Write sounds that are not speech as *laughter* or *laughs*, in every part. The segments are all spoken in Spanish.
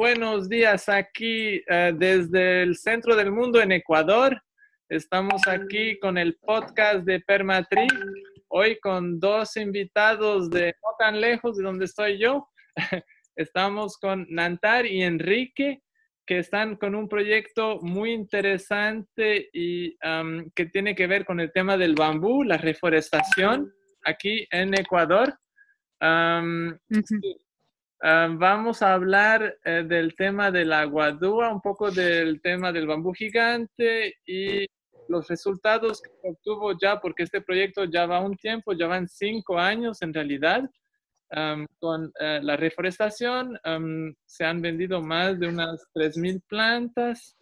buenos días aquí eh, desde el centro del mundo en Ecuador. Estamos aquí con el podcast de Permatri, hoy con dos invitados de no tan lejos de donde estoy yo. *laughs* Estamos con Nantar y Enrique, que están con un proyecto muy interesante y que tiene que ver con el tema del bambú, la reforestación aquí en Ecuador. Vamos a hablar eh, del tema de la guadúa, un poco del tema del bambú gigante y los resultados que obtuvo ya, porque este proyecto ya va un tiempo, ya van cinco años en realidad. con eh, la reforestación se han vendido más de unas 3.000 plantas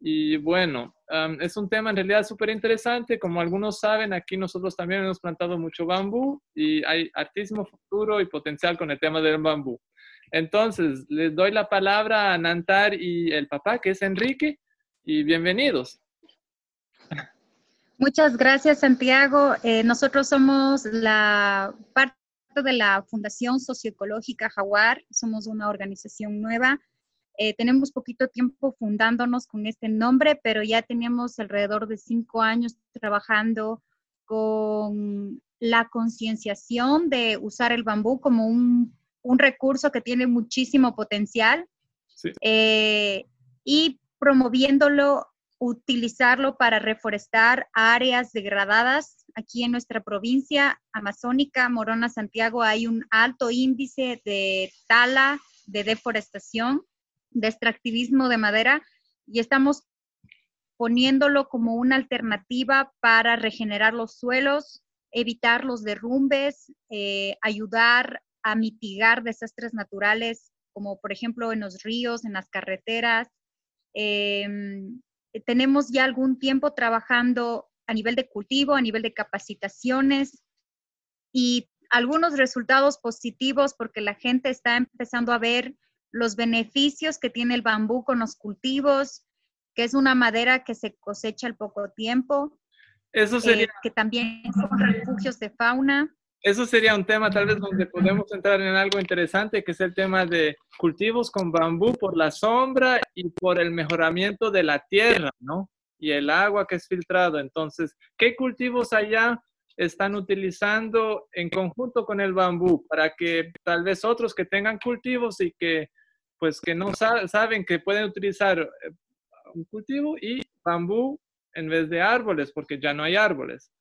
y bueno, es un tema en realidad súper interesante. Como algunos saben, aquí nosotros también hemos plantado mucho bambú y hay altísimo futuro y potencial con el tema del bambú. Entonces, les doy la palabra a Nantar y el papá, que es Enrique, y bienvenidos. Muchas gracias, Santiago. Eh, nosotros somos la parte de la Fundación Socioecológica Jaguar. Somos una organización nueva eh, tenemos poquito tiempo fundándonos con este nombre, pero ya teníamos alrededor de cinco años trabajando con la concienciación de usar el bambú como un, recurso que tiene muchísimo potencial eh, y promoviéndolo, utilizarlo para reforestar áreas degradadas. Aquí en nuestra provincia amazónica, Morona, Santiago, hay un alto índice de tala, de deforestación de extractivismo de madera y estamos poniéndolo como una alternativa para regenerar los suelos, evitar los derrumbes, eh, ayudar a mitigar desastres naturales, como por ejemplo en los ríos, en las carreteras. Em, tenemos ya algún tiempo trabajando a nivel de cultivo, a nivel de capacitaciones y algunos resultados positivos porque la gente está empezando a ver los beneficios que tiene el bambú con los cultivos, que es una madera que se cosecha al poco tiempo. Eso sería. Eh, que también son refugios de fauna. Eso sería un tema tal vez donde podemos entrar en algo interesante, que es el tema de cultivos con bambú por la sombra y por el mejoramiento de la tierra, ¿no? Y el agua que es filtrado. Entonces, ¿qué cultivos allá están utilizando en conjunto con el bambú para que tal vez otros que tengan cultivos y que pues que no saben que pueden utilizar eh, un cultivo y bambú en vez de árboles, porque ya no hay árboles.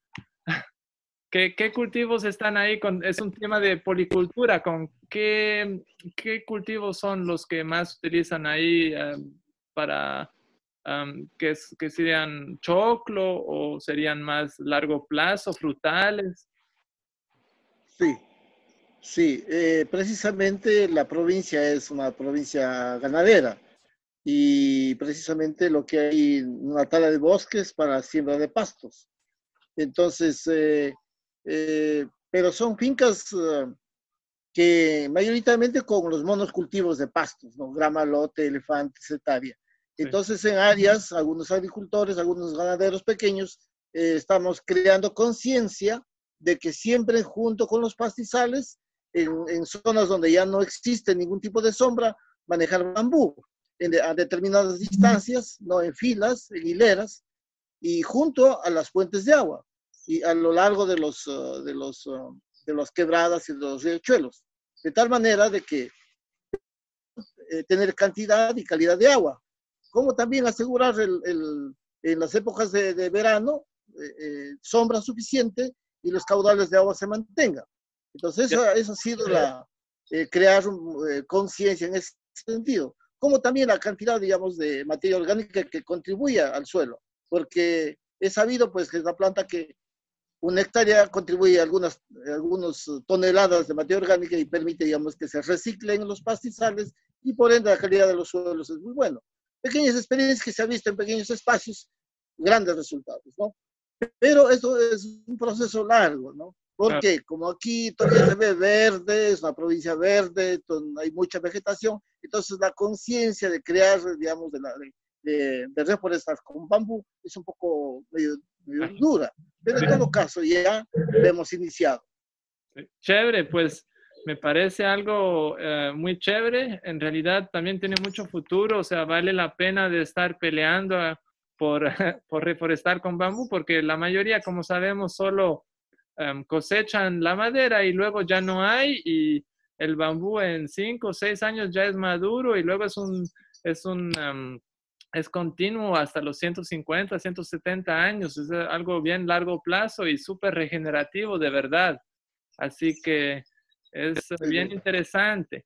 ¿Qué, ¿Qué, cultivos están ahí? Con, es un tema de policultura. ¿Con qué, qué cultivos son los que más utilizan ahí eh, para que, que, serían choclo o serían más largo plazo, frutales? Sí, Sí, eh, precisamente la provincia es una provincia ganadera y precisamente lo que hay una tala de bosques para siembra de pastos. Entonces, eh, eh, pero son fincas que mayoritariamente con los monocultivos de pastos, ¿no? grama, lote, elefante, cetaria. Entonces, en áreas, algunos agricultores, algunos ganaderos pequeños, estamos creando conciencia de que siempre junto con los pastizales en, zonas donde ya no existe ningún tipo de sombra, manejar bambú a determinadas distancias, no en filas, en hileras, y junto a las fuentes de agua y a lo largo de los, uh, de los, uh, de las quebradas y de los riachuelos, de tal manera de que eh, tener cantidad y calidad de agua, como también asegurar el, el, en las épocas de, de verano eh, eh, sombra suficiente y los caudales de agua se mantengan. Entonces, eso, ha sido la, eh, crear eh, conciencia en ese sentido, como también la cantidad, digamos, de materia orgánica que contribuye al suelo, porque es sabido, pues, que es la planta que una hectárea contribuye a algunas, algunas toneladas de materia orgánica y permite, digamos, que se reciclen los pastizales y por ende la calidad de los suelos es muy bueno. Pequeñas experiencias que se han visto en pequeños espacios, grandes resultados, ¿no? Pero eso es un proceso largo, ¿no? Porque como aquí todavía se ve verde, es una provincia verde, hay mucha vegetación, entonces la conciencia de crear, digamos, de, la, de, de, reforestar con bambú es un poco medio, dura. Pero en todo caso ya hemos iniciado. Chévere, pues me parece algo eh, muy chévere. En realidad también tiene mucho futuro, o sea, vale la pena de estar peleando ah, por, *laughs* por reforestar con bambú, porque la mayoría, como sabemos, solo em, cosechan la madera y luego ya no hay y el bambú en cinco o seis años ya es maduro y luego es un, es un, em, es continuo hasta los 150, 170 años, es algo bien largo plazo y súper regenerativo de verdad. Así que es bien interesante.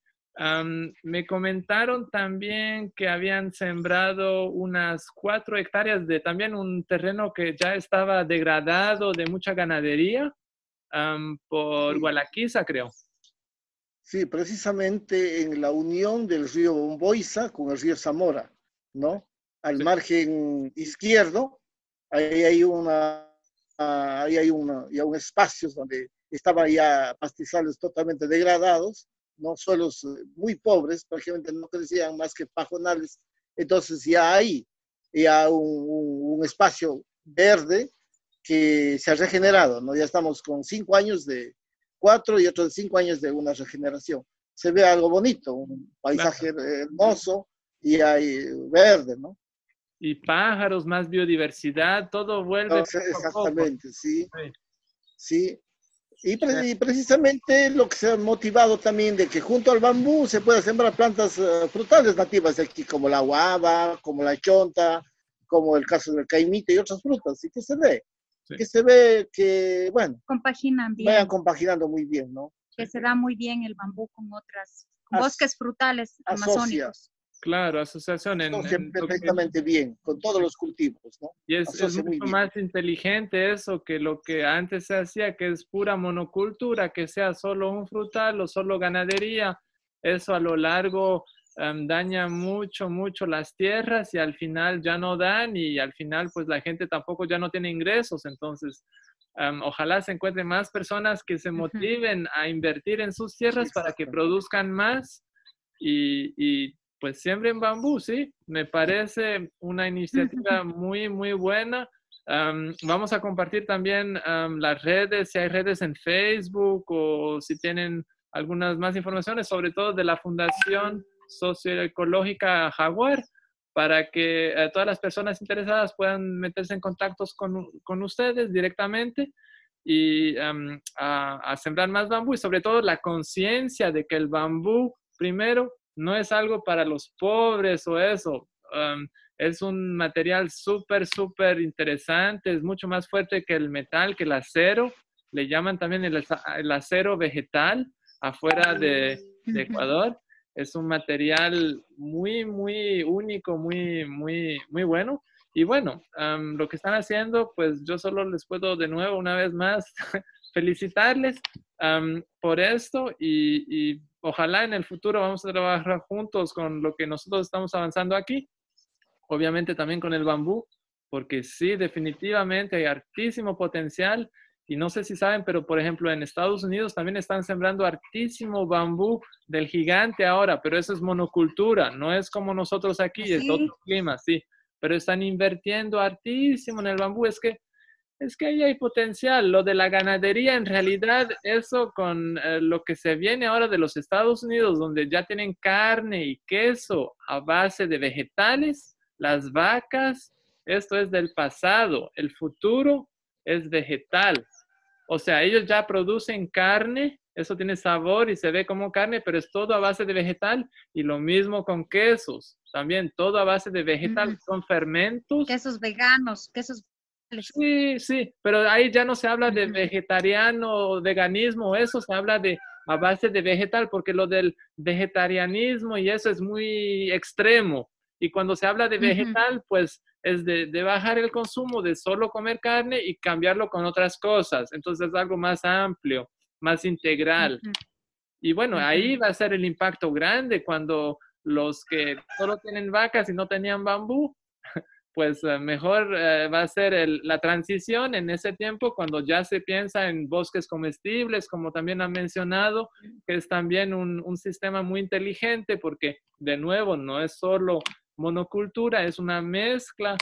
me comentaron también que habían sembrado unas cuatro hectáreas de también un terreno que ya estaba degradado de mucha ganadería por Gualaquiza, creo. Sí, precisamente en la unión del río Bomboiza con el río Zamora, ¿no? Al margen izquierdo, ahí hay una, ahí hay una, ya un espacio donde estaban ya pastizales totalmente degradados, ¿no? suelos muy pobres, prácticamente no crecían más que pajonales. Entonces ya hay ya un, un, espacio verde que se ha regenerado, ¿no? Ya estamos con cinco años de cuatro y otros cinco años de una regeneración. Se ve algo bonito, un paisaje hermoso y hay verde, ¿no? Y pájaros, más biodiversidad, todo vuelve. exactamente, sí. Sí, y, precisamente lo que se ha motivado también de que junto al bambú se pueda sembrar plantas eh, frutales nativas de aquí, como la guava, como la chonta, como el caso del caimite y otras frutas. Y que se ve, que se ve que, bueno, compaginan bien. Vayan compaginando muy bien, ¿no? Que se da muy bien el bambú con otras bosques frutales amazónicos. Claro, asociación en, perfectamente bien con todos los cultivos, ¿no? Y es, mucho más inteligente eso que lo que antes se hacía, que es pura monocultura, que sea solo un frutal o solo ganadería. Eso a lo largo em, daña mucho, mucho las tierras y al final ya no dan y al final pues la gente tampoco ya no tiene ingresos. Entonces, em, ojalá se encuentren más personas que se motiven a invertir en sus tierras para que produzcan más y, y pues siempre en bambú, sí, me parece una iniciativa *laughs* muy, muy buena. vamos a compartir también las redes, si hay redes en Facebook o si tienen algunas más informaciones, sobre todo de la Fundación Socioecológica Jaguar, para que eh, todas las personas interesadas puedan meterse en contactos con, con ustedes directamente y a, a sembrar más bambú y sobre todo la conciencia de que el bambú, primero, no es algo para los pobres o eso. es un material súper, súper interesante, es mucho más fuerte que el metal, que el acero. Le llaman también el, acero vegetal afuera de, Ecuador. Es un material muy, muy único, muy, muy, muy bueno. Y bueno, lo que están haciendo, pues yo solo les puedo de nuevo, una vez más, *laughs* felicitarles por esto y Ojalá en el futuro vamos a trabajar juntos con lo que nosotros estamos avanzando aquí, obviamente también con el bambú, porque sí, definitivamente hay altísimo potencial. Y no sé si saben, pero por ejemplo en Estados Unidos también están sembrando altísimo bambú del gigante ahora, pero eso es monocultura, no es como nosotros aquí, es otro clima, sí. Pero están invirtiendo altísimo en el bambú. Es que es que ahí hay potencial. Lo de la ganadería, en realidad, eso con eh, lo que se viene ahora de los Estados Unidos, donde ya tienen carne y queso a base de vegetales, las vacas, esto es del pasado. El futuro es vegetal. O sea, ellos ya producen carne, eso tiene sabor y se ve como carne, pero es todo a base de vegetal. Y lo mismo con quesos, también todo a base de vegetal, son fermentos. Quesos veganos, quesos Sí, sí, pero ahí ya no se habla de vegetariano o veganismo, eso se habla de a base de vegetal, porque lo del vegetarianismo y eso es muy extremo. Y cuando se habla de vegetal, pues es de, bajar el consumo, de solo comer carne y cambiarlo con otras cosas. Entonces es algo más amplio, más integral. Y bueno, ahí va a ser el impacto grande cuando los que solo tienen vacas y no tenían bambú, pues eh, mejor eh, va a ser la transición en ese tiempo cuando ya se piensa en bosques comestibles, como también ha mencionado, que es también un, sistema muy inteligente porque, de nuevo, no es solo monocultura, es una mezcla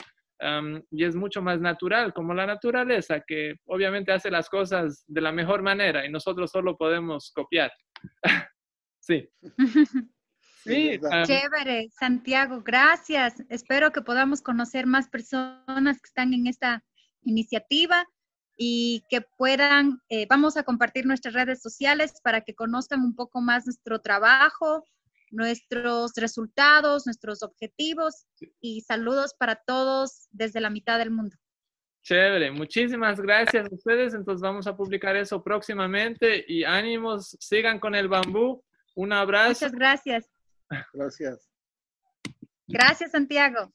y es mucho más natural, como la naturaleza, que obviamente hace las cosas de la mejor manera y nosotros solo podemos copiar. *laughs* sí. *laughs* Sí, Chévere, Santiago, gracias. Espero que podamos conocer más personas que están en esta iniciativa y que puedan, eh, vamos a compartir nuestras redes sociales para que conozcan un poco más nuestro trabajo, nuestros resultados, nuestros objetivos y saludos para todos desde la mitad del mundo. Chévere, muchísimas gracias a ustedes. Entonces vamos a publicar eso próximamente y ánimos, sigan con el bambú. Un abrazo. Muchas gracias. Gracias. Gracias, Santiago.